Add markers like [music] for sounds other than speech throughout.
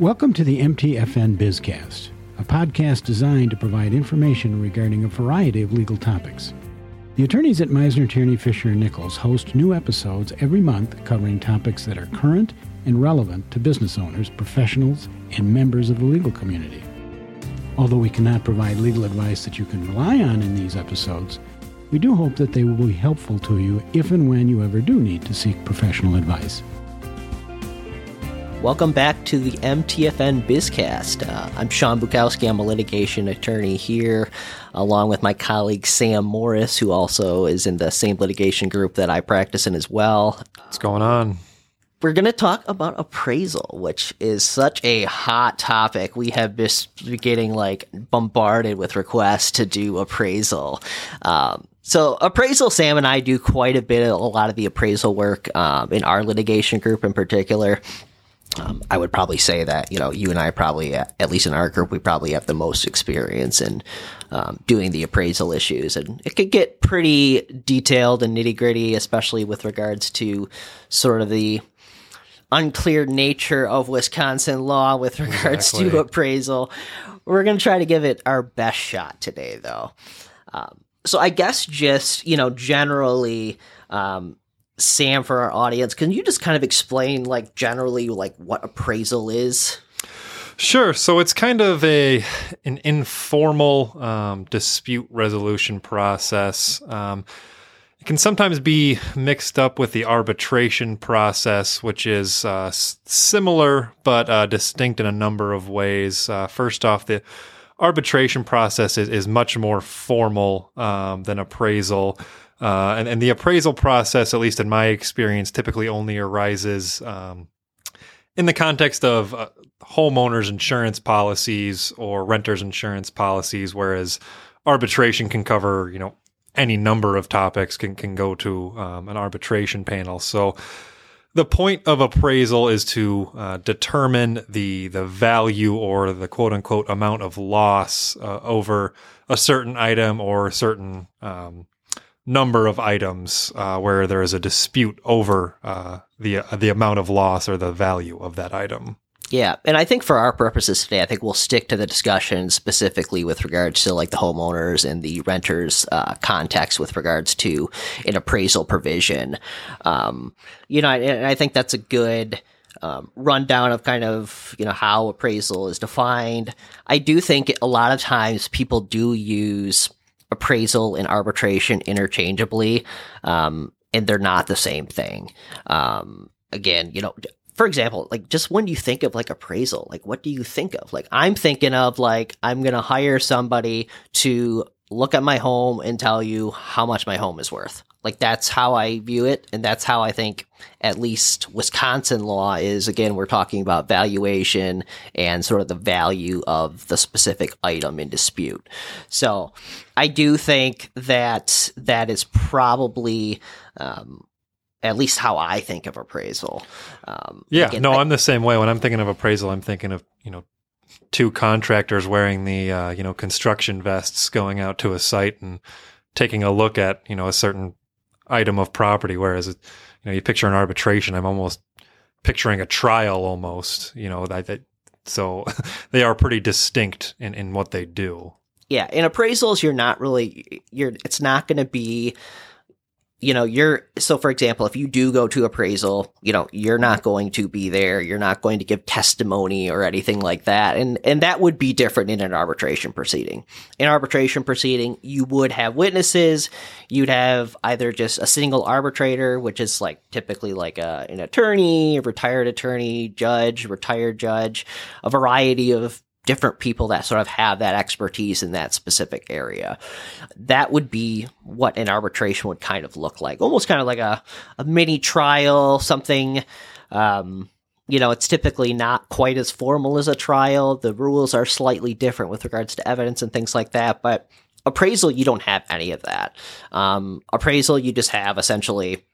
Welcome to the MTFN Bizcast, a podcast designed to provide information regarding a variety of legal topics. The attorneys at Meissner, Tierney, Fisher, and Nichols host new episodes every month covering topics that are current and relevant to business owners, professionals, and members of the legal community. Although we cannot provide legal advice that you can rely on in these episodes, we do hope that they will be helpful to you if and when you ever do need to seek professional advice. Welcome back to the MTFN Bizcast. Uh, I'm Sean Bukowski. I'm a litigation attorney here, along with my colleague Sam Morris, who also is in the same litigation group that I practice in as well. What's going on? We're going to talk about appraisal, which is such a hot topic. We have just been getting like bombarded with requests to do appraisal. Um, so appraisal, Sam and I do quite a bit, of a lot of the appraisal work um, in our litigation group in particular. Um, I would probably say that you know you and I probably at least in our group we probably have the most experience in um, doing the appraisal issues, and it could get pretty detailed and nitty gritty, especially with regards to sort of the unclear nature of Wisconsin law with regards exactly. to appraisal. We're going to try to give it our best shot today, though. Um, so I guess just you know generally. Um, Sam, for our audience, can you just kind of explain, like, generally, like, what appraisal is? Sure. So it's kind of a an informal um, dispute resolution process. Um, it can sometimes be mixed up with the arbitration process, which is uh, similar but uh, distinct in a number of ways. Uh, first off, the arbitration process is, is much more formal um, than appraisal. Uh, and, and the appraisal process, at least in my experience, typically only arises um, in the context of uh, homeowners insurance policies or renters insurance policies, whereas arbitration can cover, you know, any number of topics can can go to um, an arbitration panel. So the point of appraisal is to uh, determine the the value or the quote unquote amount of loss uh, over a certain item or a certain um, number of items uh, where there is a dispute over uh, the the amount of loss or the value of that item. Yeah, and I think for our purposes today, I think we'll stick to the discussion specifically with regards to like the homeowners and the renters uh, context with regards to an appraisal provision. Um, you know, and I think that's a good. Um, rundown of kind of you know how appraisal is defined. I do think a lot of times people do use appraisal and arbitration interchangeably, um, and they're not the same thing. Um, again, you know, for example, like just when you think of like appraisal, like what do you think of? Like I'm thinking of like I'm gonna hire somebody to look at my home and tell you how much my home is worth. Like that's how I view it, and that's how I think at least Wisconsin law is. Again, we're talking about valuation and sort of the value of the specific item in dispute. So, I do think that that is probably. Um, at least how I think of appraisal. Um, yeah, again, no, I, I'm the same way. When I'm thinking of appraisal, I'm thinking of you know two contractors wearing the uh, you know construction vests going out to a site and taking a look at you know a certain item of property. Whereas, you know, you picture an arbitration, I'm almost picturing a trial almost, you know, that, that so [laughs] they are pretty distinct in, in what they do. Yeah. In appraisals, you're not really, you're, it's not going to be you know, you're so for example, if you do go to appraisal, you know, you're not going to be there, you're not going to give testimony or anything like that. And and that would be different in an arbitration proceeding. In arbitration proceeding, you would have witnesses, you'd have either just a single arbitrator, which is like typically like a, an attorney, a retired attorney, judge, retired judge, a variety of different people that sort of have that expertise in that specific area. That would be what an arbitration would kind of look like, almost kind of like a, a mini trial, something. Um, you know, it's typically not quite as formal as a trial. The rules are slightly different with regards to evidence and things like that. But appraisal, you don't have any of that. Um, appraisal, you just have essentially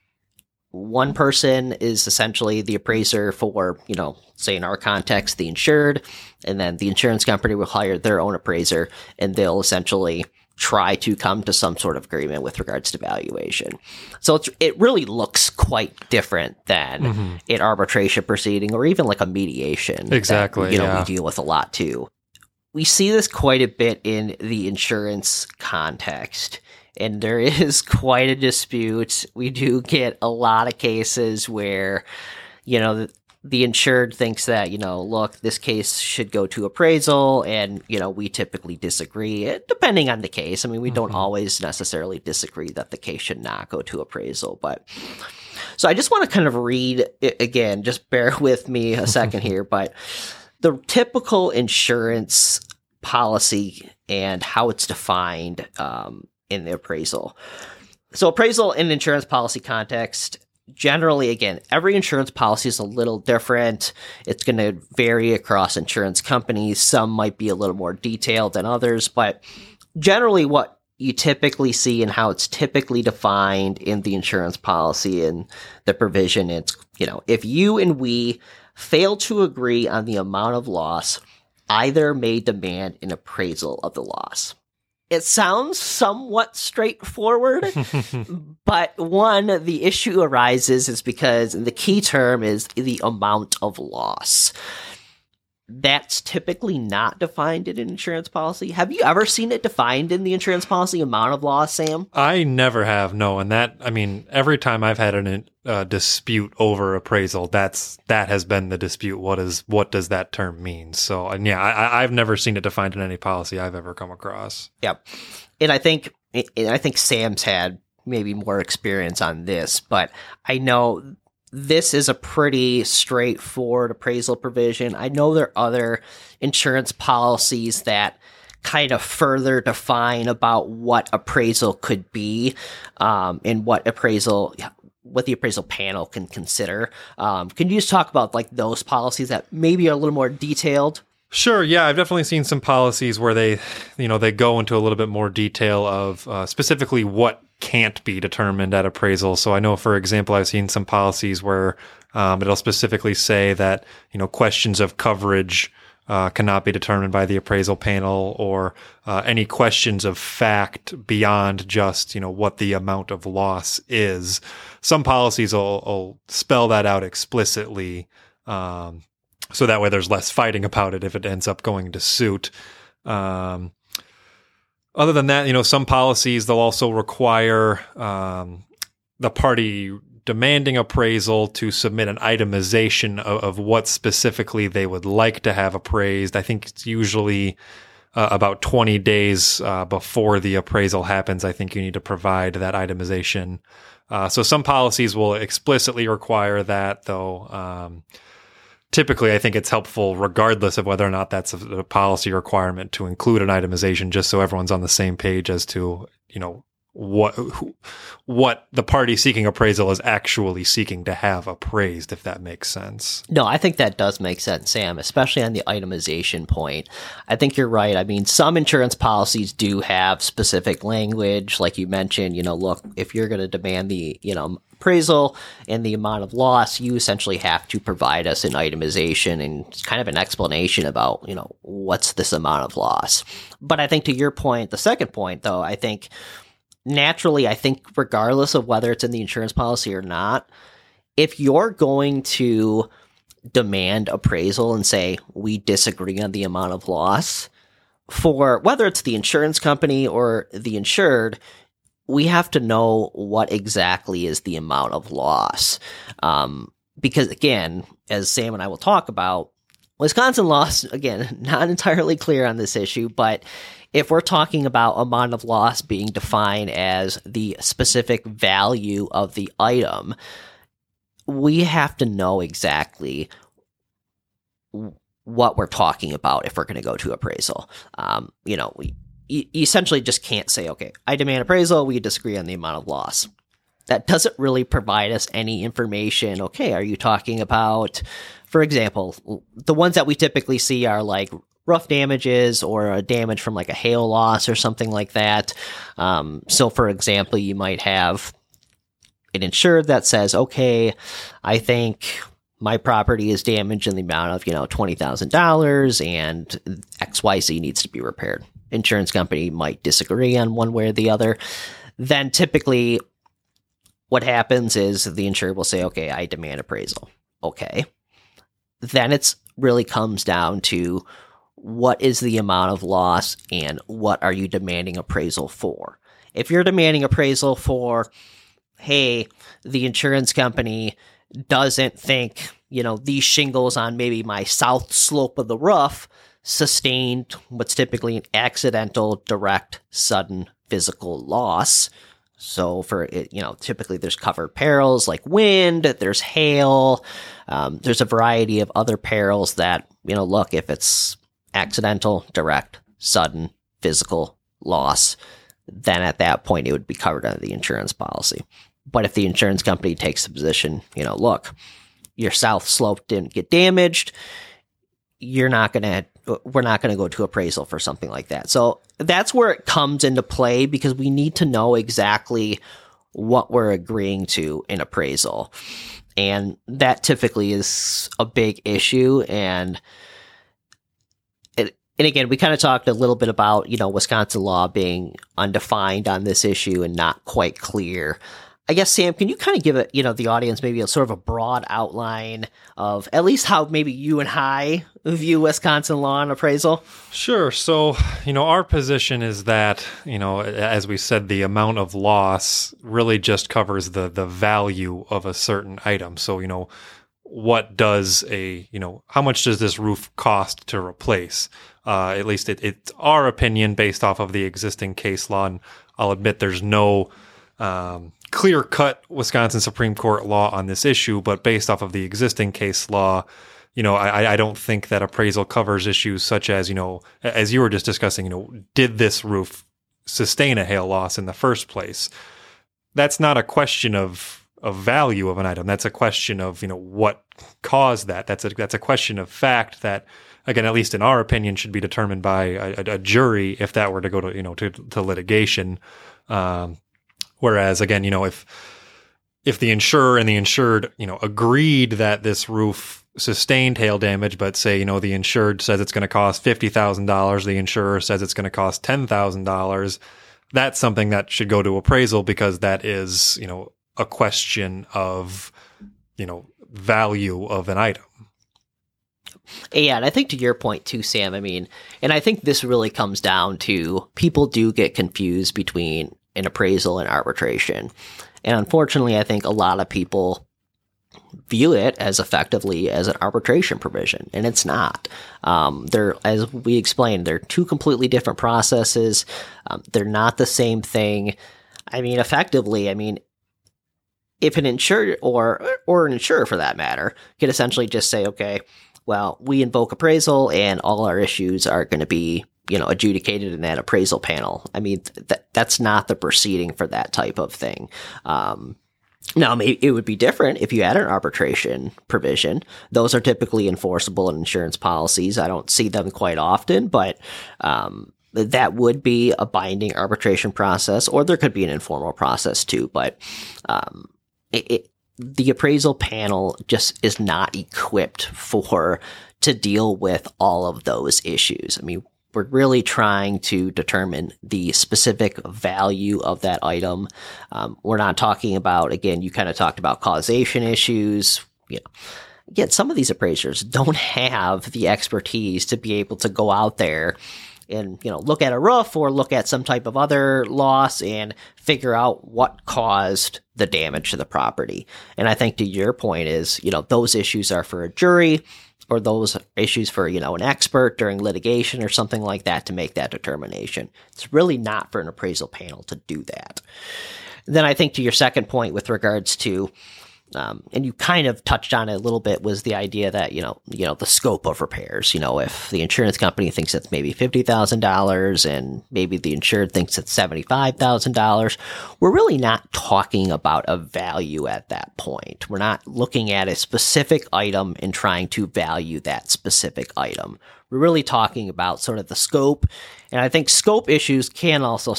one person is essentially the appraiser for, you know, say in our context, the insured, and then the insurance company will hire their own appraiser and they'll essentially try to come to some sort of agreement with regards to valuation. So it really looks quite different than mm-hmm. an arbitration proceeding or even like a mediation. Exactly. That, you know, yeah. we deal with a lot too. We see this quite a bit in the insurance context. And there [laughs] is quite a dispute. We do get a lot of cases where, you know, the insured thinks that, you know, look, this case should go to appraisal, and, you know, we typically disagree, eh, depending on the case. I mean, we mm-hmm. don't always necessarily disagree that the case should not go to appraisal, but. So I just want to kind of read it again, just bear [laughs] with me a second [laughs] here, but the typical insurance policy and how it's defined um, in the appraisal. So appraisal in insurance policy context generally again every insurance policy is a little different. It's going to vary across insurance companies. Some might be a little more detailed than others but generally what you typically see and how it's typically defined in the insurance policy and the provision it's you know if you and we fail to agree on the amount of loss either may demand an appraisal of the loss it sounds somewhat straightforward, [laughs] but one, the issue arises is because the key term is the amount of loss that's typically not defined in an insurance policy. Have you ever seen it defined in the insurance policy amount of loss, Sam? I never have. No, and that I mean, every time I've had a uh, dispute over appraisal, that's that has been the dispute. What is what does that term mean? So, and yeah, I, I've never seen it defined in any policy I've ever come across. Yep, and I think and I think Sam's had maybe more experience on this, but I know this is a pretty straightforward appraisal provision. I know there are other insurance policies that kind of further define about what appraisal could be um, and what appraisal what the appraisal panel can consider. Um, can you just talk about like those policies that maybe are a little more detailed? Sure. Yeah, I've definitely seen some policies where they, you know, they go into a little bit more detail of uh, specifically what can't be determined at appraisal. So I know, for example, I've seen some policies where um, it'll specifically say that you know questions of coverage uh, cannot be determined by the appraisal panel, or uh, any questions of fact beyond just you know what the amount of loss is. Some policies will, will spell that out explicitly, um, so that way there's less fighting about it if it ends up going to suit. Um, other than that, you know, some policies they'll also require um, the party demanding appraisal to submit an itemization of, of, what specifically they would like to have appraised. I think it's usually uh, about 20 days uh, before the appraisal happens. I think you need to provide that itemization. Uh, so some policies will explicitly require that, though. Um, typically I think it's helpful regardless of whether or not that's a, a, policy requirement to include an itemization just so everyone's on the same page as to, you know, what what the party seeking appraisal is actually seeking to have appraised if that makes sense. No, I think that does make sense, Sam, especially on the itemization point. I think you're right. I mean, some insurance policies do have specific language like you mentioned, you know, look, if you're going to demand the, you know, appraisal and the amount of loss, you essentially have to provide us an itemization and kind of an explanation about, you know, what's this amount of loss. But I think to your point, the second point, though, I think naturally, I think regardless of whether it's in the insurance policy or not, if you're going to demand appraisal and say we disagree on the amount of loss for whether it's the insurance company or the insured we have to know what exactly is the amount of loss. Um, because again, as Sam and I will talk about, Wisconsin [laughs] loss, again, not entirely clear on this issue, but if we're talking about amount of loss being defined as the specific value of the item, we have to know exactly what we're talking about if we're going to go to appraisal. Um, you know, we you, essentially just can't say, okay, I demand appraisal, we disagree on the amount of loss. That doesn't really provide us any information. Okay, are you talking about, for example, the ones that we typically see are like rough damages or a damage from like a hail loss or something like that. Um, so, for example, you might have an insured that says, okay, I think my property is damaged in the amount of, you know, $20,000 and XYZ needs to be repaired insurance company might disagree on one way or the other, then typically what happens is the insurer will say, okay, I demand appraisal. Okay. Then it's really comes down to what is the amount of loss and what are you demanding appraisal for? If you're demanding appraisal for, hey, the insurance company doesn't think, you know, these shingles on maybe my south slope of the roof sustained what's typically an accidental, direct, sudden physical loss. So for it, you know, typically there's covered perils like wind, there's hail, um, there's a variety of other perils that you know. Look, if it's accidental, direct, sudden, physical loss, then at that point it would be covered under the insurance policy. But if the insurance company takes the position, you know, look, your south slope didn't get damaged, you're not going to we're not going to go to appraisal for something like that. So that's where it comes into play because we need to know exactly what we're agreeing to in appraisal. And that typically is a big issue and and again, we kind of talked a little bit about, you know, Wisconsin law being undefined on this issue and not quite clear. I guess Sam, can you kind of give it, you know, the audience maybe a sort of a broad outline of at least how maybe you and I view Wisconsin law and appraisal? Sure. So, you know, our position is that, you know, as we said, the amount of loss really just covers the the value of a certain item. So, you know, what does a, you know, how much does this roof cost to replace? Uh, at least it, it's our opinion based off of the existing case law. And I'll admit there's no um, clear cut Wisconsin Supreme Court law on this issue, but based off of the existing case law, you know, I, I don't think that appraisal covers issues such as, you know, as you were just discussing, you know, did this roof sustain a hail loss in the first place? That's not a question of of value of an item. That's a question of, you know, what caused that. That's a that's a question of fact that again, at least in our opinion, should be determined by a, a jury if that were to go to, you know, to, to litigation. Um, Whereas again, you know, if if the insurer and the insured, you know, agreed that this roof sustained hail damage, but say, you know, the insured says it's going to cost fifty thousand dollars, the insurer says it's going to cost ten thousand dollars, that's something that should go to appraisal because that is, you know, a question of, you know, value of an item. Yeah, and I think to your point too, Sam, I mean, and I think this really comes down to people do get confused between an appraisal and arbitration. And unfortunately, I think a lot of people view it as effectively as an arbitration provision, and it's not. Um, they're, as we explained, they're two completely different processes. Um, they're not the same thing. I mean, effectively, I mean, if an insurer or or an insurer for that matter could essentially just say, okay, well, we invoke appraisal, and all our issues are going to be you know, adjudicated in that appraisal panel. I mean, th- that's not the proceeding for that type of thing. Um, now, it would be different if you had an arbitration provision. Those are typically enforceable in insurance policies. I don't see them quite often, but um, that would be a binding arbitration process, or there could be an informal process too. But um, it, it, the appraisal panel just is not equipped for to deal with all of those issues. I mean, we're really trying to determine the specific value of that item. Um, we're not talking about, again, you kind of talked about causation issues. You know, again, some of these appraisers don't have the expertise to be able to go out there and you know look at a roof or look at some type of other loss and figure out what caused the damage to the property. And I think to your point is, you know, those issues are for a jury or those issues for, you know, an expert during litigation or something like that to make that determination. It's really not for an appraisal panel to do that. Then I think to your second point with regards to um, and you kind of touched on it a little bit was the idea that you know you know the scope of repairs. You know, if the insurance company thinks it's maybe fifty thousand dollars, and maybe the insured thinks it's seventy five thousand dollars, we're really not talking about a value at that point. We're not looking at a specific item and trying to value that specific item. We're really talking about sort of the scope, and I think scope issues can also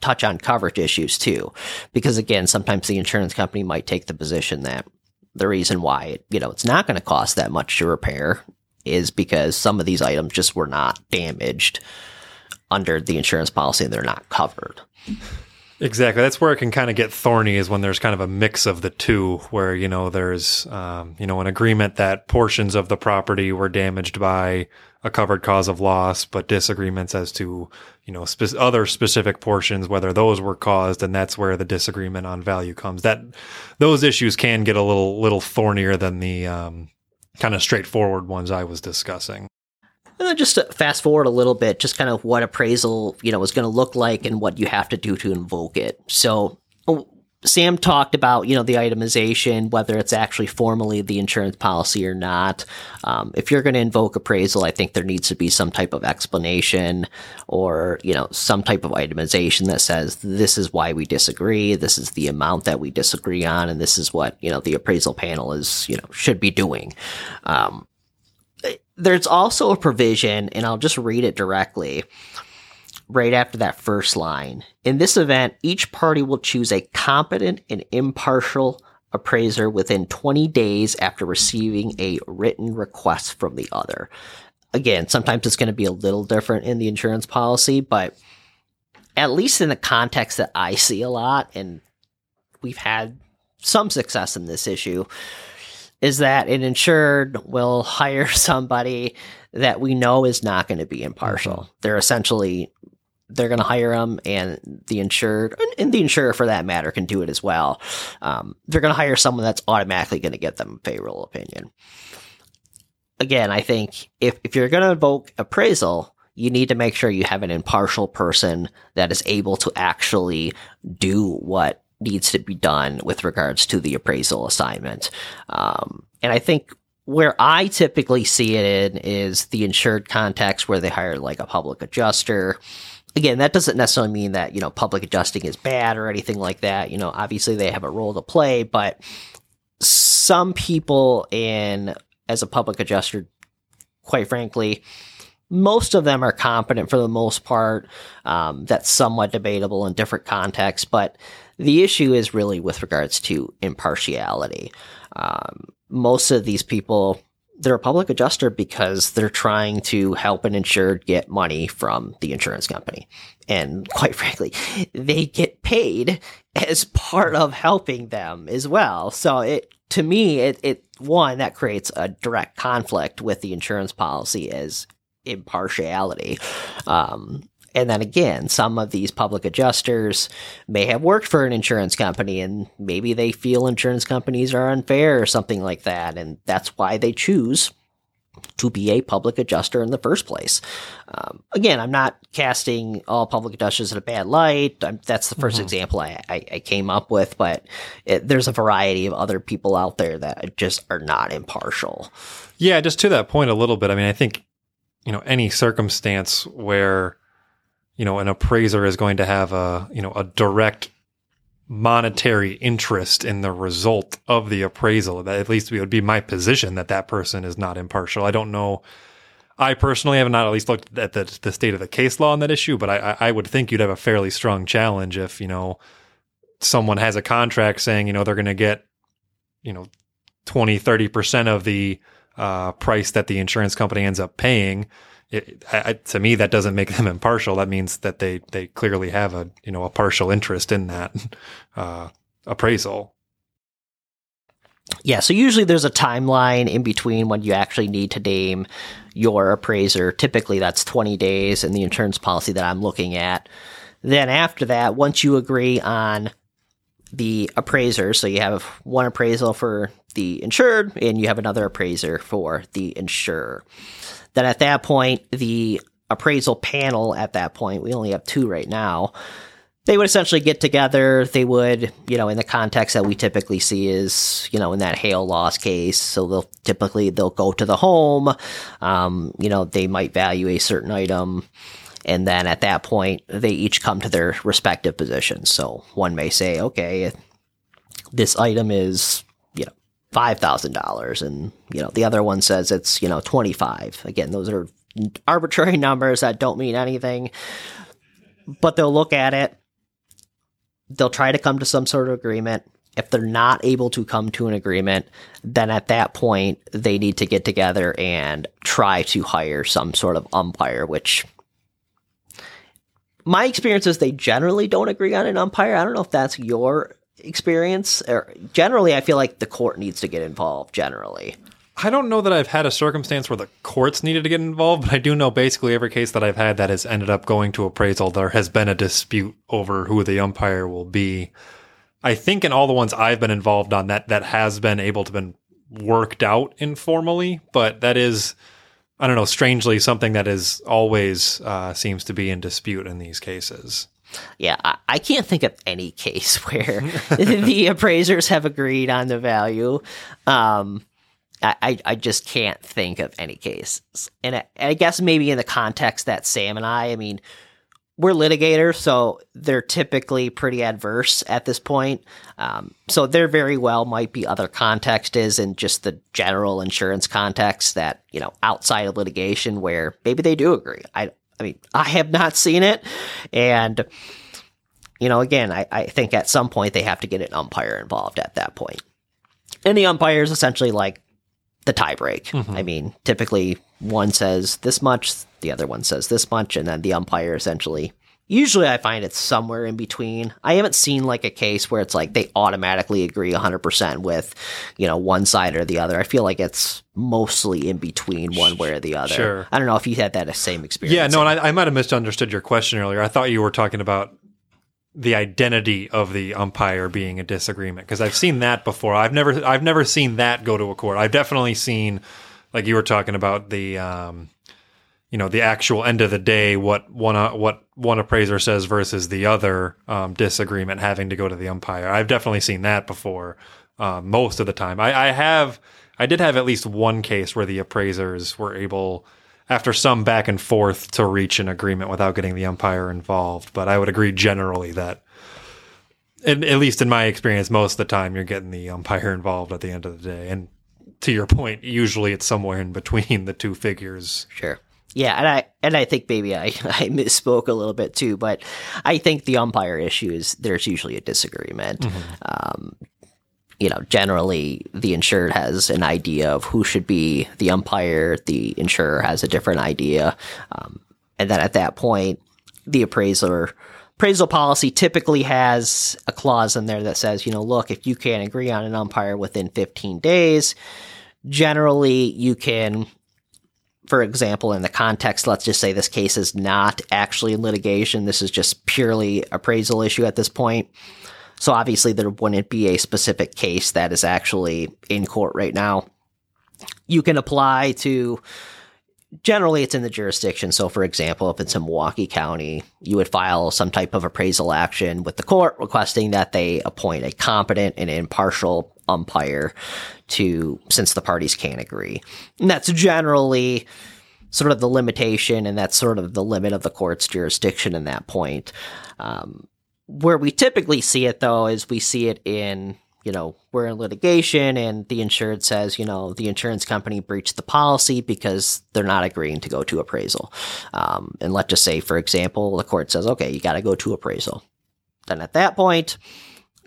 touch on coverage issues too, because again, sometimes the insurance company might take the position that the reason why you know it's not going to cost that much to repair is because some of these items just were not damaged under the insurance policy and they're not covered. Exactly. That's where it can kind of get thorny is when there's kind of a mix of the two, where, you know, there's, um, you know, an agreement that portions of the property were damaged by a covered cause of loss, but disagreements as to, you know, spe- other specific portions, whether those were caused. And that's where the disagreement on value comes. That those issues can get a little, little thornier than the, um, kind of straightforward ones I was discussing. And then just to fast forward a little bit, just kind of what appraisal, you know, is going to look like and what you have to do to invoke it. So oh, Sam talked about, you know, the itemization, whether it's actually formally the insurance policy or not. Um, if you're going to invoke appraisal, I think there needs to be some type of explanation or, you know, some type of itemization that says this is why we disagree, this is the amount that we disagree on, and this is what, you know, the appraisal panel is, you know, should be doing. Um, there's also a provision, and I'll just read it directly right after that first line. In this event, each party will choose a competent and impartial appraiser within 20 days after receiving a written request from the other. Again, sometimes it's going to be a little different in the insurance policy, but at least in the context that I see a lot, and we've had some success in this issue, is that an insured will hire [laughs] somebody that we know is not going to be impartial. Mm-hmm. They're essentially they're going to hire them, and the insured and the insurer for that matter can do it as well. Um, they're going to hire someone that's automatically going to get them a favorable opinion. Again, I think if if you're going to invoke appraisal, you need to make sure you have an impartial person that is able to actually do what needs to be done with regards to the appraisal assignment. Um, and I think where I typically see it in is the insured context where they hire like a public adjuster. Again, that doesn't necessarily mean that, you know, public adjusting is bad or anything like that. You know, obviously they have a role to play, but some people in as a public adjuster, quite frankly, most of them are competent for the most part. Um, that's somewhat debatable in different contexts, but the issue is really with regards to impartiality. Um, most of these people, they're a public adjuster because they're trying to help an insured get money from the insurance company. And quite [laughs] frankly, they get paid as part of helping them as well. So it, to me, it, it, one, that creates a direct conflict with the insurance policy as impartiality. Um, and then again, some of these public adjusters may have worked for an insurance company and maybe they feel insurance companies are unfair or something like that. And that's why they choose to be a public adjuster in the first place. Um, again, I'm not casting all public adjusters in a bad light. I'm, that's the 1st mm-hmm. example I, I, I, came up with, but it, there's a variety of other people out there that just are not impartial. Yeah, just to that point a little bit. I mean, I think, you know, any circumstance where you know, an appraiser is going to have a, you know, a direct monetary interest in the result of the appraisal. That at least it would be my position that that person is not impartial. I don't know. I personally have not at least looked at the, the state of the case law on that issue, but I, I would think you'd have a fairly strong challenge if, you know, someone has a contract saying, you know, they're going to get, you know, 20, 30% of the uh, price that the insurance company ends up paying it, I, to me that doesn't make [laughs] them impartial. That means that they they clearly have a you know a partial interest in that [laughs] uh, appraisal. Yeah, so usually there's a timeline in between when you actually need to name your appraiser. Typically that's 20 days in the insurance policy that I'm looking at. Then after that, once you agree on the appraiser, so you have one appraisal for the insured and you have another appraiser for the insurer Then at that point, the appraisal panel at that point, we only have two right now, they would essentially get together. They would, you know, in the context that we typically see is, you know, in that hail loss case. So they'll typically, they'll go to the home. Um, you know, they might value a certain item. And then at that point, they each come to their respective positions. So one may say, okay, this item is $5,000 and you know the other one says it's you know 25 again those are arbitrary [laughs] numbers that don't mean anything but they'll look at it. They'll try to come to some sort of agreement. If they're not able to come to an agreement then at that point they need to get together and try to hire some sort of umpire which my experience is they generally don't agree on an umpire. I don't know if that's your experience. Or generally, I feel like the court needs to get involved. Generally, I don't know that I've had a circumstance where the courts needed to get involved, but I do know basically every case that I've had that has ended up going to appraisal, there has been a dispute over who the umpire will be. I think in all the ones I've been involved on, that that has been able to been worked out informally, but that is, I don't know, strangely something that is always uh, seems to be in dispute in these cases. Yeah, I, I can't think of any [laughs] case where [laughs] the appraisers have agreed on the value. Um, I, I just can't think of any case. And I, I, guess maybe in the context that Sam and I, I mean, we're litigators, so they're typically pretty adverse at this point. Um, so there very well might be other context is in just the general insurance context that, you know, outside of litigation where maybe they do agree. I, I mean, I have not seen it. And, you know, again, I, I think at some point they have to get an umpire involved at that point. And the umpire is essentially like the tiebreak. Mm-hmm. I mean, typically one says this much, the other one says this much, and then the umpire essentially. Usually, I find it's somewhere in between. I haven't seen like a case where it's like they automatically agree 100% with, you know, one side or the other. I feel like it's mostly in between one way or the other. Sure. I don't know if you had that same experience. Yeah, no, and I, I might have misunderstood your question earlier. I thought you were talking about the identity of the umpire being a disagreement because I've seen that before. I've never I've never seen that go to a court. I've definitely seen like you were talking about the um, you know the actual end of the day what one uh, what one appraiser says versus the other um, disagreement having to go to the umpire. I've definitely seen that before. Uh, most of the time, I, I have I did have at least one case where the appraisers were able after some back and forth to reach an agreement without getting the umpire involved. But I would agree generally that, at, at least in my experience, most of the time you're getting the umpire [laughs] involved at the end of the day. And to your point, usually it's somewhere in between the two figures. Sure. Yeah, and I and I think maybe I, [laughs] I misspoke a little bit too, but I think the umpire issue is there's usually a disagreement. Mm-hmm. Um, you know, generally the insured has an idea of who should be the umpire. The insurer has a different idea. Um, and then at that point, the appraiser appraisal policy typically has a clause in there that says, you know, look, if you can't agree on an umpire within 15 days, generally you can, for example, in the context, let's just say this case is not actually in litigation. This is just purely appraisal issue at this point. So obviously there wouldn't be a specific case that is actually in court right now. You can apply to generally it's in the jurisdiction. So for example, if it's in Milwaukee County, you would file some type of appraisal action with the court requesting that they appoint a competent and impartial umpire to since the parties can't agree. And that's generally sort of the limitation and that's sort of the limit of the court's jurisdiction in that point. Um, where we typically see it though is we see it in you know we're in litigation and the insured says you know the insurance company breached the policy because they're not agreeing to go to appraisal um, and let's just say for example the court says okay you got to go to appraisal then at that point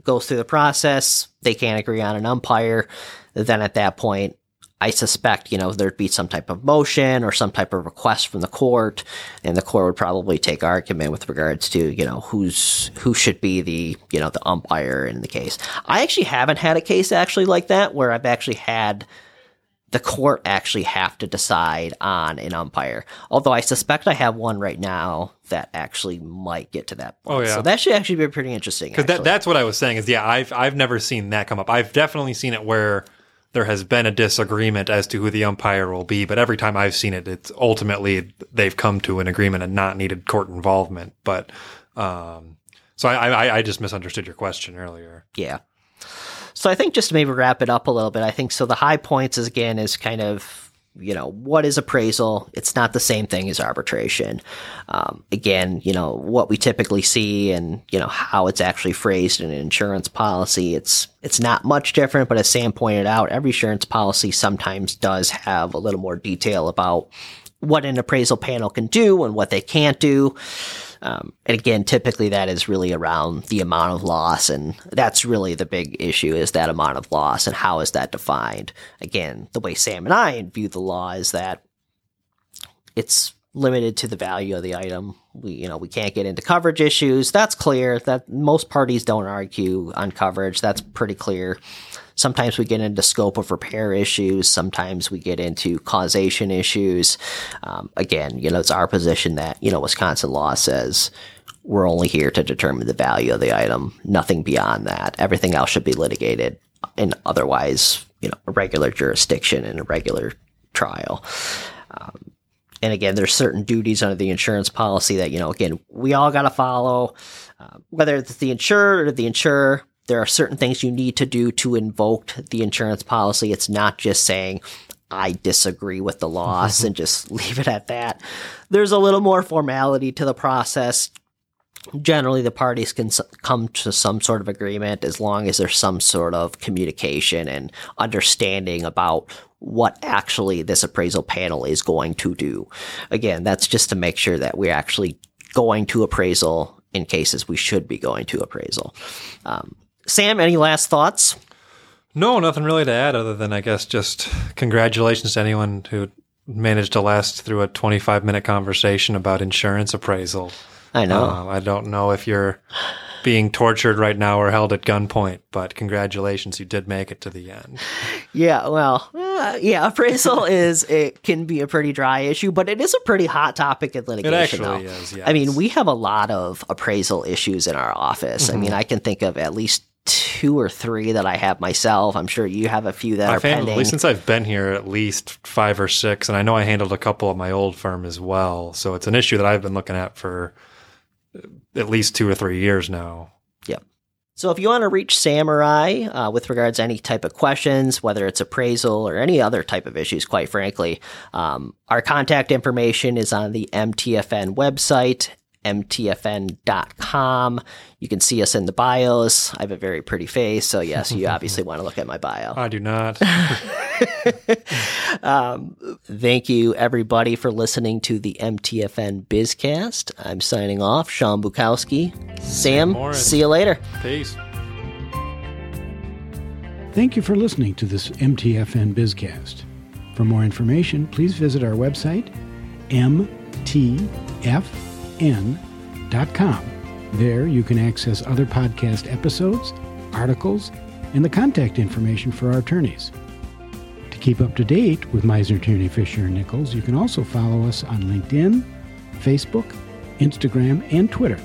goes through the process they can't agree on an umpire then at that point I suspect, you know, there'd be some type of motion or some type of request from the court, and the court would probably take argument with regards to, you know, who's who should be the, you know, the umpire in the case. I actually haven't had a case actually like that where I've actually had the court actually have to decide on an umpire. Although I suspect I have one right now that actually might get to that point. Oh, yeah. So that should actually be pretty interesting. Because that, that's what I was saying is, yeah, I've, I've never seen that come up. I've definitely seen it where there has been a disagreement as to who the umpire will be, but every time I've seen it, it's ultimately they've come to an agreement and not needed court involvement. But um, so I, I, I just misunderstood your question earlier. Yeah. So I think just to maybe wrap it up a little bit, I think so. The high points is again is kind of you know, what is appraisal? It's not the same thing as arbitration. Um, again, you know, what we typically see and, you know, how it's actually phrased in an insurance policy, it's, it's not much different, but as Sam pointed out, every insurance policy sometimes does have a little more detail about what an appraisal panel can do and what they can't do. Um, and again, typically that is really around the amount of loss, and that's really the big issue is that amount of loss and how is that defined. Again, the way Sam and I view the law is that it's limited to the value of the item. We, you know, we can't get into coverage issues. That's clear. That most parties don't argue on coverage. That's pretty clear. Sometimes we get into scope of repair issues. Sometimes we get into causation issues. Um, again, you know, it's our position that you know Wisconsin law says we're only here to determine the value of the item. Nothing beyond that. Everything else should be litigated in otherwise, you know, a regular jurisdiction and a regular trial. Um, and again, there's certain duties under the insurance policy that, you know, again, we all got to follow. Uh, whether it's the insured or the insurer, there are certain things you need to do to invoke the insurance policy. It's not just saying, I disagree with the loss and just [laughs] leave it at that. There's a little more formality to the process. Generally, the parties can come to some sort of agreement as long as there's some sort of communication and understanding about what actually this appraisal panel is going to do. Again, that's just to make sure that we're actually going to appraisal in cases we should be going to appraisal. Um, Sam, any last thoughts? No, nothing really to add other than I guess just congratulations to anyone who managed to last through a 25 minute conversation about insurance appraisal. I know. Uh, I don't know if you're being tortured right now or held at gunpoint, but congratulations, you did make it to the end. Yeah, well, uh, yeah, appraisal [laughs] is it can be a pretty dry issue, but it is a pretty hot topic in litigation. It actually though. is. Yes. I mean, we have a lot of appraisal issues in our office. Mm-hmm. I mean, I can think of at least two or three that I have myself. I'm sure you have a few that I've are handled, pending. Since I've been here, at least five or six, and I know I handled a couple at my old firm as well. So it's an issue that I've been looking at for at least two or three years now. Yep. So if you want to reach Sam or I uh, with regards to any type of questions, whether it's appraisal or any other type of issues, quite frankly, um, our contact information is on the MTFN website, mtfn.com. You can see us in the bios. I have a very pretty face, so yes, you [laughs] obviously want to look at my bio. I do not. [laughs] um, thank you, everybody, for listening to the MTFN Bizcast. I'm signing off. Sean Bukowski. Sam, see you later. Peace. Thank you for listening to this MTFN Bizcast. For more information, please visit our website, mtfn.com there, you can access other podcast episodes, articles, and the contact information for our attorneys. To keep up to date with Meissner Tierney Fisher and Nichols, you can also follow us on LinkedIn, Facebook, Instagram, and Twitter.